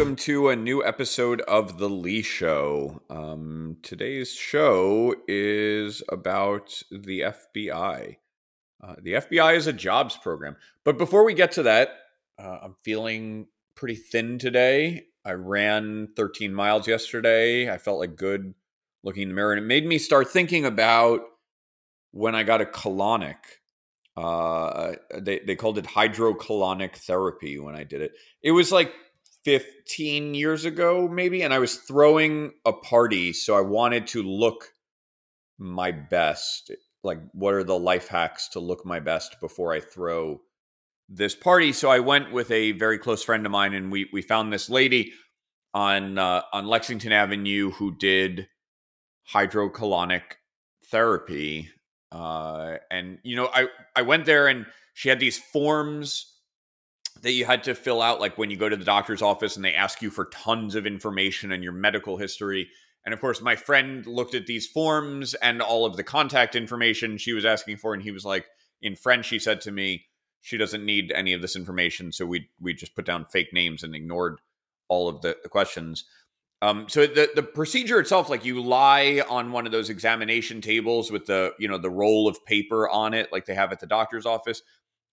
welcome to a new episode of The Lee Show. Um, today's show is about the FBI. Uh, the FBI is a jobs program. But before we get to that, uh, I'm feeling pretty thin today. I ran 13 miles yesterday. I felt like good looking in the mirror, and it made me start thinking about when I got a colonic. Uh, they, they called it hydrocolonic therapy when I did it. It was like 15 years ago, maybe, and I was throwing a party, so I wanted to look my best. Like, what are the life hacks to look my best before I throw this party? So I went with a very close friend of mine, and we we found this lady on uh, on Lexington Avenue who did hydrocolonic therapy. Uh, and you know, I I went there, and she had these forms that you had to fill out like when you go to the doctor's office and they ask you for tons of information and your medical history. And of course my friend looked at these forms and all of the contact information she was asking for and he was like in french he said to me she doesn't need any of this information. So we we just put down fake names and ignored all of the, the questions. Um, so the the procedure itself, like you lie on one of those examination tables with the you know the roll of paper on it, like they have at the doctor's office,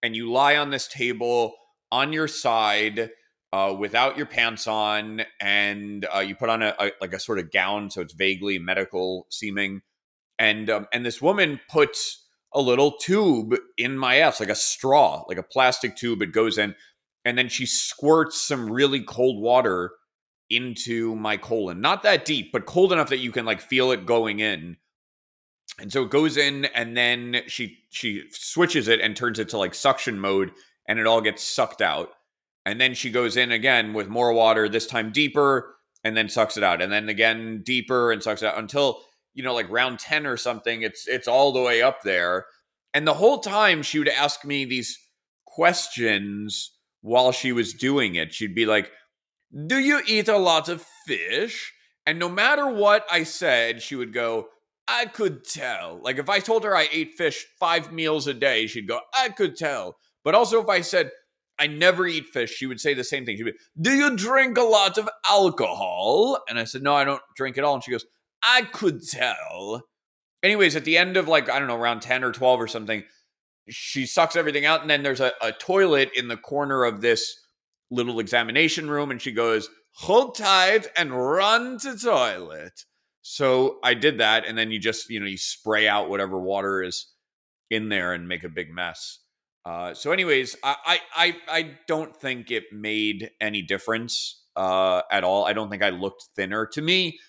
and you lie on this table on your side uh, without your pants on, and uh, you put on a, a, like a sort of gown, so it's vaguely medical seeming, and um, and this woman puts a little tube in my ass, like a straw, like a plastic tube. It goes in, and then she squirts some really cold water into my colon, not that deep, but cold enough that you can like feel it going in. And so it goes in, and then she she switches it and turns it to like suction mode, and it all gets sucked out. And then she goes in again with more water, this time deeper, and then sucks it out. And then again deeper and sucks it out until, you know, like round 10 or something, it's it's all the way up there. And the whole time she would ask me these questions while she was doing it. She'd be like, Do you eat a lot of fish? And no matter what I said, she would go, I could tell. Like if I told her I ate fish five meals a day, she'd go, I could tell. But also, if I said, I never eat fish, she would say the same thing. She'd be, Do you drink a lot of alcohol? And I said, No, I don't drink at all. And she goes, I could tell. Anyways, at the end of like, I don't know, around 10 or 12 or something, she sucks everything out. And then there's a, a toilet in the corner of this little examination room. And she goes, Hold tight and run to toilet. So I did that. And then you just, you know, you spray out whatever water is in there and make a big mess. Uh, so, anyways, I, I I don't think it made any difference uh, at all. I don't think I looked thinner. To me,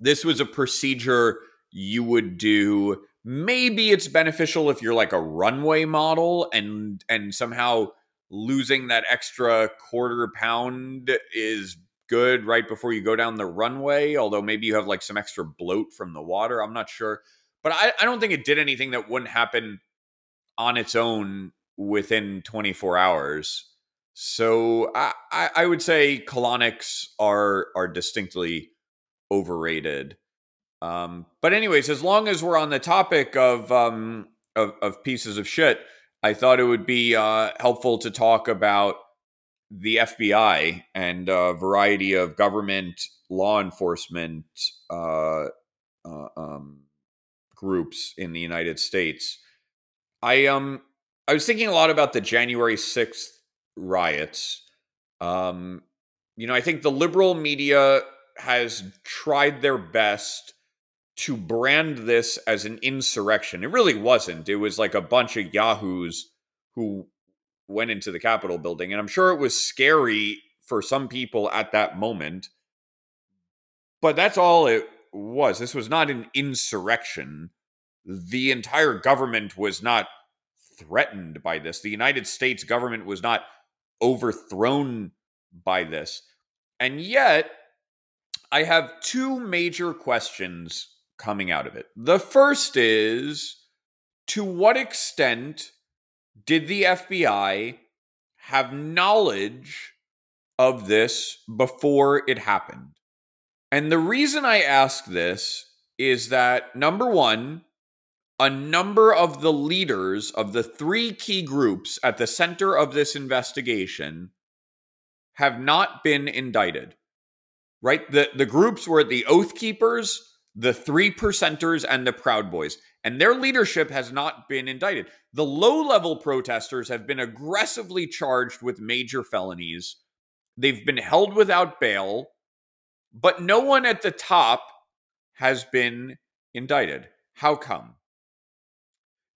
this was a procedure you would do. Maybe it's beneficial if you're like a runway model and and somehow losing that extra quarter pound is good right before you go down the runway. Although maybe you have like some extra bloat from the water. I'm not sure, but I, I don't think it did anything that wouldn't happen on its own within 24 hours. So I, I would say colonics are are distinctly overrated. Um, but anyways, as long as we're on the topic of um, of, of pieces of shit, I thought it would be uh, helpful to talk about the FBI and a variety of government law enforcement uh, uh, um, groups in the United States I um I was thinking a lot about the January 6th riots. Um you know, I think the liberal media has tried their best to brand this as an insurrection. It really wasn't. It was like a bunch of yahoos who went into the Capitol building. And I'm sure it was scary for some people at that moment. But that's all it was. This was not an insurrection the entire government was not threatened by this. The United States government was not overthrown by this. And yet, I have two major questions coming out of it. The first is to what extent did the FBI have knowledge of this before it happened? And the reason I ask this is that number one, a number of the leaders of the three key groups at the center of this investigation have not been indicted. Right? The the groups were the Oath Keepers, the Three Percenters, and the Proud Boys. And their leadership has not been indicted. The low level protesters have been aggressively charged with major felonies. They've been held without bail, but no one at the top has been indicted. How come?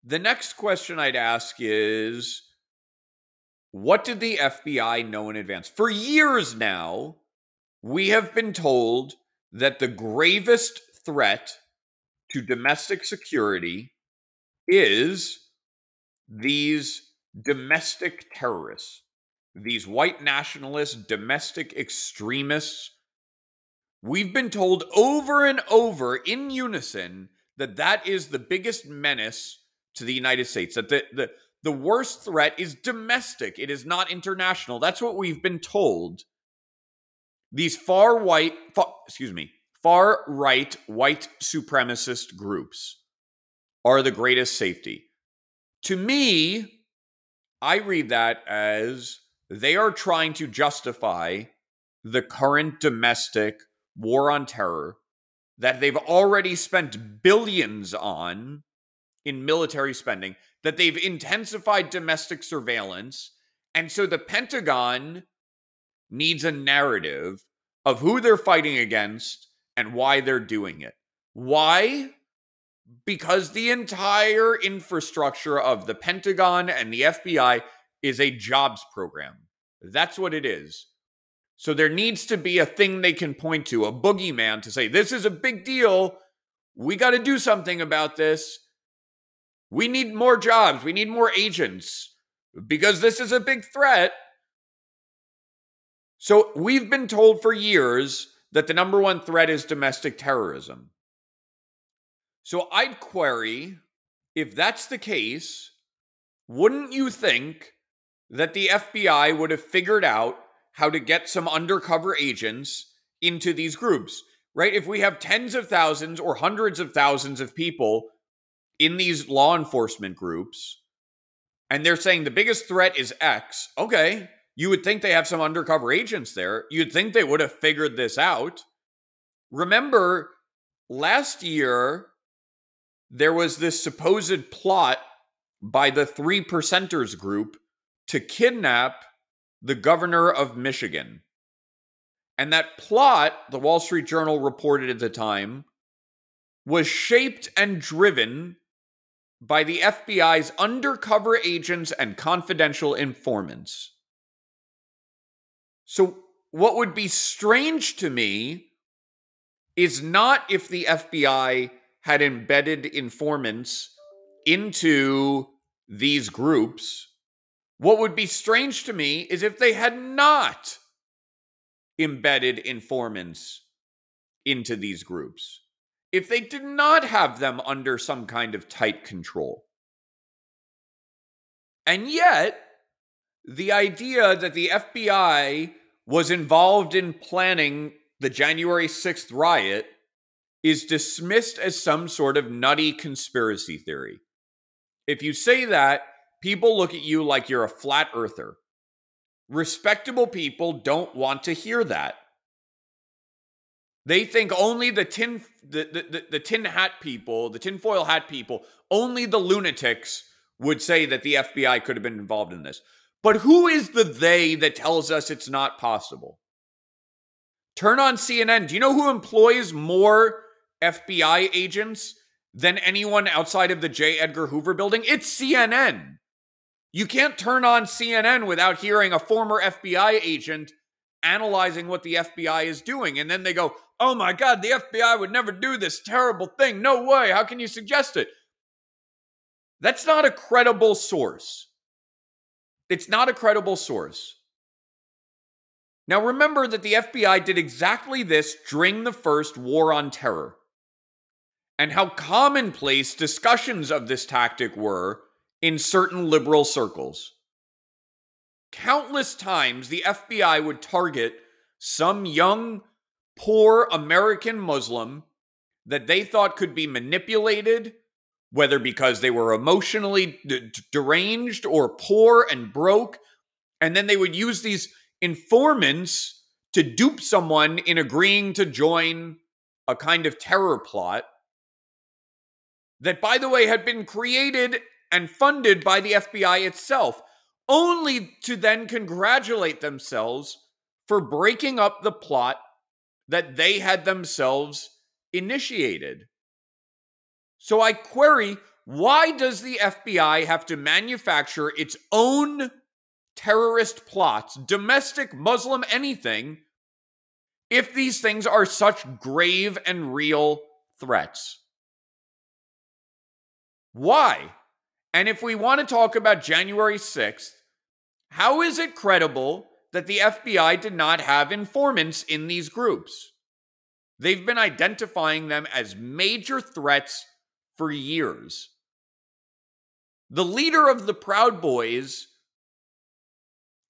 The next question I'd ask is what did the FBI know in advance? For years now, we have been told that the gravest threat to domestic security is these domestic terrorists, these white nationalists, domestic extremists. We've been told over and over in unison that that is the biggest menace to the United States, that the, the, the worst threat is domestic, it is not international. That's what we've been told. These far white, far, excuse me, far right white supremacist groups are the greatest safety. To me, I read that as they are trying to justify the current domestic war on terror that they've already spent billions on in military spending, that they've intensified domestic surveillance. And so the Pentagon needs a narrative of who they're fighting against and why they're doing it. Why? Because the entire infrastructure of the Pentagon and the FBI is a jobs program. That's what it is. So there needs to be a thing they can point to, a boogeyman to say, this is a big deal. We got to do something about this. We need more jobs. We need more agents because this is a big threat. So we've been told for years that the number one threat is domestic terrorism. So I'd query if that's the case, wouldn't you think that the FBI would have figured out how to get some undercover agents into these groups? Right? If we have tens of thousands or hundreds of thousands of people in these law enforcement groups and they're saying the biggest threat is X, okay, you would think they have some undercover agents there. You'd think they would have figured this out. Remember, last year, there was this supposed plot by the Three Percenters group to kidnap the governor of Michigan. And that plot, the Wall Street Journal reported at the time, was shaped and driven by the FBI's undercover agents and confidential informants. So, what would be strange to me is not if the FBI had embedded informants into these groups. What would be strange to me is if they had not embedded informants into these groups if they did not have them under some kind of tight control. And yet, the idea that the FBI was involved in planning the January 6th riot is dismissed as some sort of nutty conspiracy theory. If you say that, people look at you like you're a flat earther. Respectable people don't want to hear that. They think only the tin the, the, the, the tin hat people, the tinfoil hat people, only the lunatics would say that the FBI could have been involved in this. But who is the they that tells us it's not possible? Turn on CNN. Do you know who employs more FBI agents than anyone outside of the J. Edgar Hoover building? It's CNN. You can't turn on CNN without hearing a former FBI agent analyzing what the FBI is doing. And then they go, oh my God, the FBI would never do this terrible thing. No way. How can you suggest it? That's not a credible source. It's not a credible source. Now, remember that the FBI did exactly this during the first war on terror, and how commonplace discussions of this tactic were in certain liberal circles. Countless times, the FBI would target some young poor American Muslim that they thought could be manipulated, whether because they were emotionally d- deranged or poor and broke. And then they would use these informants to dupe someone in agreeing to join a kind of terror plot that, by the way, had been created and funded by the FBI itself, only to then congratulate themselves for breaking up the plot that they had themselves initiated. So I query why does the FBI have to manufacture its own terrorist plots, domestic, Muslim, anything, if these things are such grave and real threats? Why? And if we want to talk about January 6th, how is it credible that the FBI did not have informants in these groups? They've been identifying them as major threats for years. The leader of the Proud Boys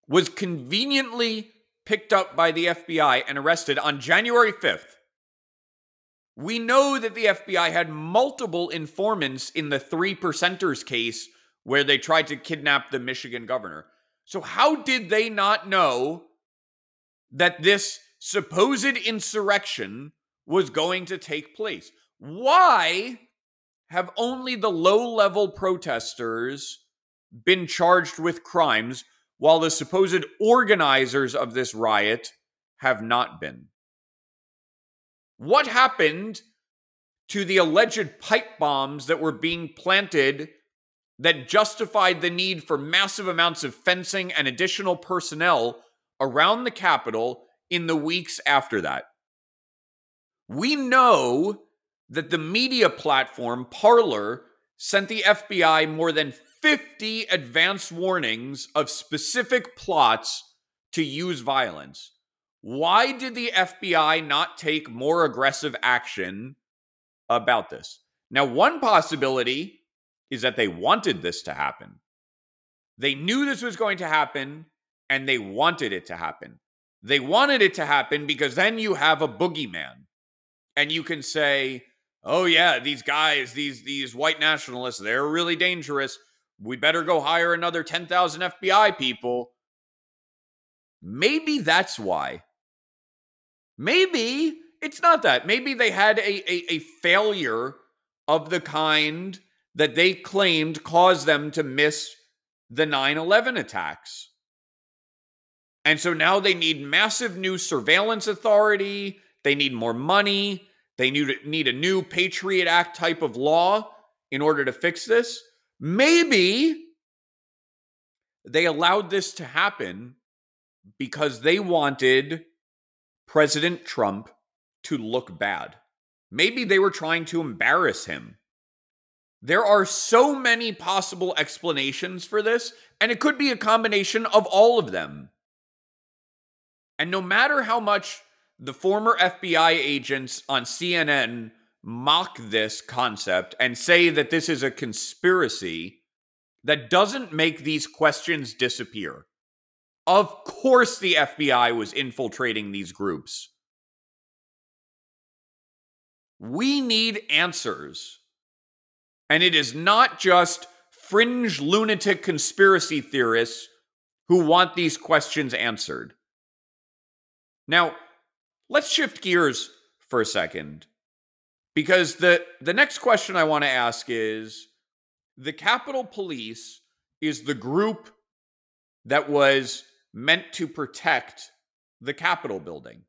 was conveniently picked up by the FBI and arrested on January 5th. We know that the FBI had multiple informants in the three percenters case where they tried to kidnap the Michigan governor. So, how did they not know that this supposed insurrection was going to take place? Why have only the low level protesters been charged with crimes while the supposed organizers of this riot have not been? What happened to the alleged pipe bombs that were being planted that justified the need for massive amounts of fencing and additional personnel around the Capitol in the weeks after that? We know that the media platform Parler sent the FBI more than 50 advance warnings of specific plots to use violence. Why did the FBI not take more aggressive action about this? Now, one possibility is that they wanted this to happen. They knew this was going to happen and they wanted it to happen. They wanted it to happen because then you have a boogeyman and you can say, "Oh yeah, these guys, these these white nationalists, they're really dangerous. We better go hire another 10,000 FBI people." Maybe that's why Maybe it's not that. Maybe they had a, a, a failure of the kind that they claimed caused them to miss the 9 11 attacks. And so now they need massive new surveillance authority. They need more money. They need, need a new Patriot Act type of law in order to fix this. Maybe they allowed this to happen because they wanted President Trump to look bad. Maybe they were trying to embarrass him. There are so many possible explanations for this, and it could be a combination of all of them. And no matter how much the former FBI agents on CNN mock this concept and say that this is a conspiracy, that doesn't make these questions disappear. Of course, the FBI was infiltrating these groups. We need answers. And it is not just fringe lunatic conspiracy theorists who want these questions answered. Now, let's shift gears for a second. Because the, the next question I want to ask is the Capitol Police is the group that was meant to protect the Capitol building.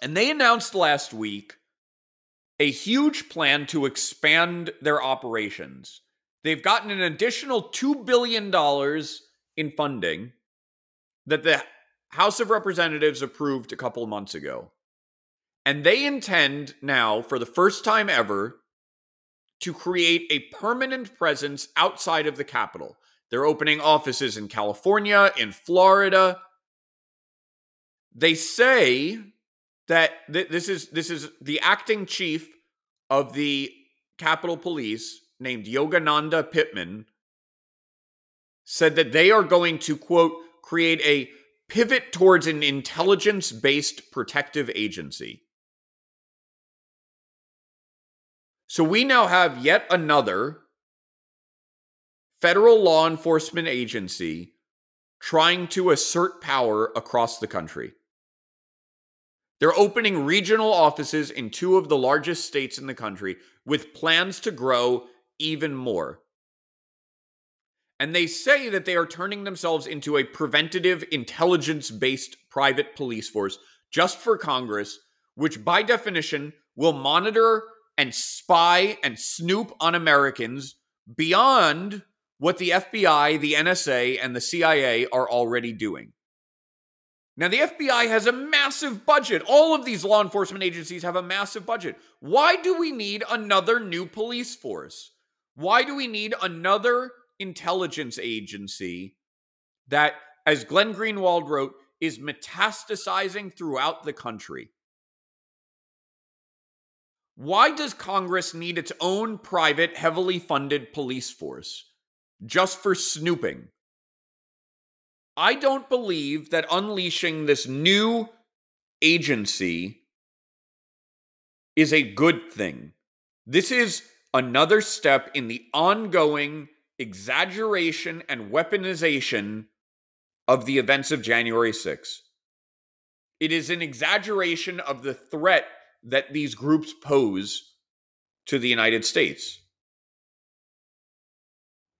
And they announced last week a huge plan to expand their operations. They've gotten an additional $2 billion in funding that the House of Representatives approved a couple months ago. And they intend now, for the first time ever, to create a permanent presence outside of the Capitol. They're opening offices in California, in Florida. They say that th- this is this is the acting chief of the Capitol Police named Yogananda Pittman said that they are going to quote create a pivot towards an intelligence based protective agency. So we now have yet another federal law enforcement agency trying to assert power across the country. They're opening regional offices in two of the largest states in the country with plans to grow even more. And they say that they are turning themselves into a preventative, intelligence based private police force just for Congress, which by definition will monitor and spy and snoop on Americans beyond what the FBI, the NSA, and the CIA are already doing. Now, the FBI has a massive budget. All of these law enforcement agencies have a massive budget. Why do we need another new police force? Why do we need another intelligence agency that, as Glenn Greenwald wrote, is metastasizing throughout the country? Why does Congress need its own private, heavily funded police force just for snooping? I don't believe that unleashing this new agency is a good thing. This is another step in the ongoing exaggeration and weaponization of the events of January 6th. It is an exaggeration of the threat that these groups pose to the United States.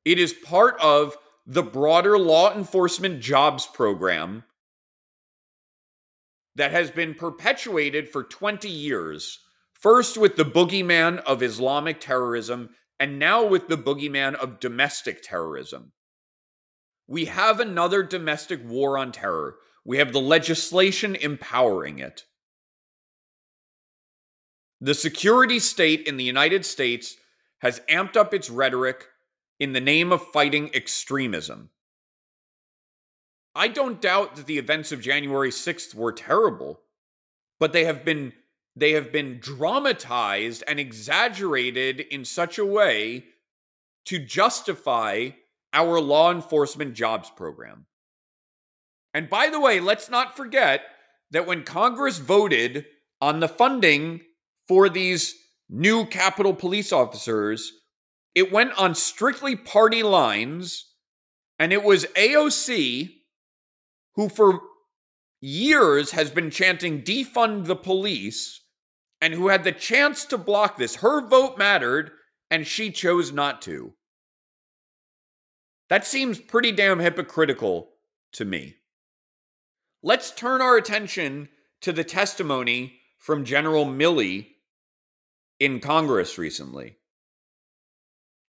It is part of the broader law enforcement jobs program that has been perpetuated for 20 years, first with the boogeyman of Islamic terrorism, and now with the boogeyman of domestic terrorism. We have another domestic war on terror. We have the legislation empowering it. The security state in the United States has amped up its rhetoric in the name of fighting extremism. I don't doubt that the events of January 6th were terrible, but they have been they have been dramatized and exaggerated in such a way to justify our law enforcement jobs program. And by the way, let's not forget that when Congress voted on the funding for these new Capitol police officers, it went on strictly party lines, and it was AOC who, for years, has been chanting defund the police and who had the chance to block this. Her vote mattered, and she chose not to. That seems pretty damn hypocritical to me. Let's turn our attention to the testimony from General Milley in Congress recently.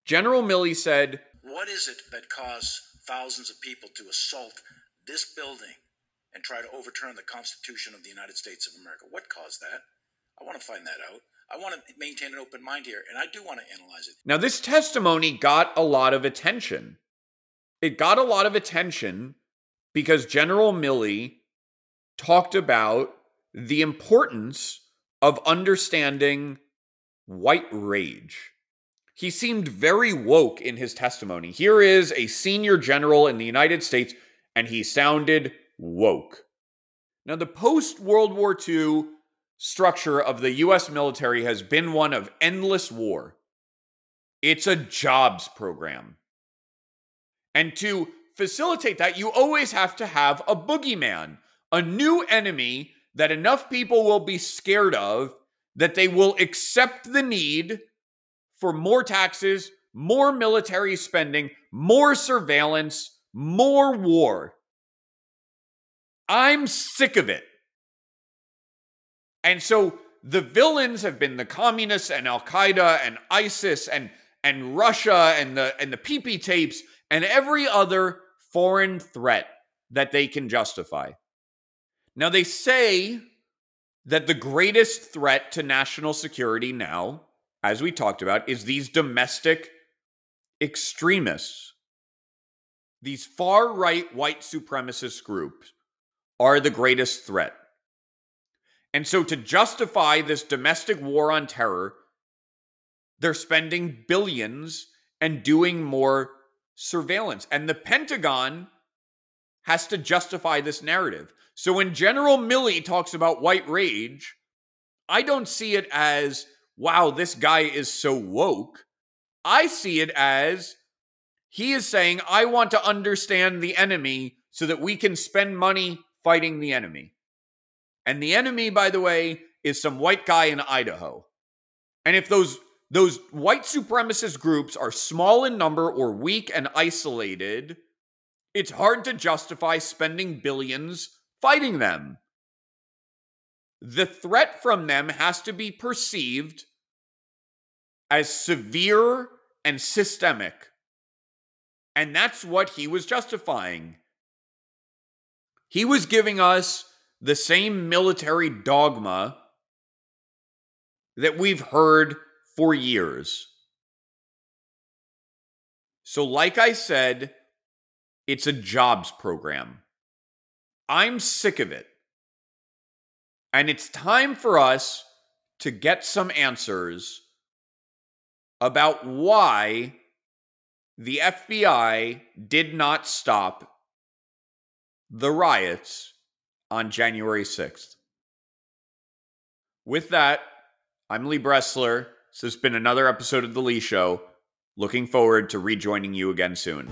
General Milley said, What is it that caused thousands of people to assault this building and try to overturn the Constitution of the United States of America? What caused that? I want to find that out. I want to maintain an open mind here, and I do want to analyze it. Now, this testimony got a lot of attention. It got a lot of attention because General Milley talked about the importance of understanding white rage. He seemed very woke in his testimony. Here is a senior general in the United States, and he sounded woke. Now, the post World War II structure of the US military has been one of endless war. It's a jobs program. And to facilitate that, you always have to have a boogeyman, a new enemy that enough people will be scared of that they will accept the need for more taxes, more military spending, more surveillance, more war. I'm sick of it. And so the villains have been the communists and Al Qaeda and ISIS and and Russia and the and the PP tapes and every other foreign threat that they can justify. Now they say that the greatest threat to national security now, as we talked about, is these domestic extremists. These far right white supremacist groups are the greatest threat. And so, to justify this domestic war on terror, they're spending billions and doing more surveillance. And the Pentagon has to justify this narrative. So when General Milley talks about white rage, I don't see it as, wow, this guy is so woke. I see it as he is saying, I want to understand the enemy so that we can spend money fighting the enemy. And the enemy, by the way, is some white guy in Idaho. And if those those white supremacist groups are small in number or weak and isolated, it's hard to justify spending billions fighting them. The threat from them has to be perceived as severe and systemic. And that's what he was justifying. He was giving us the same military dogma that we've heard for years. So, like I said, it's a jobs program. I'm sick of it. And it's time for us to get some answers about why the FBI did not stop the riots on January 6th. With that, I'm Lee Bressler. This has been another episode of The Lee Show. Looking forward to rejoining you again soon.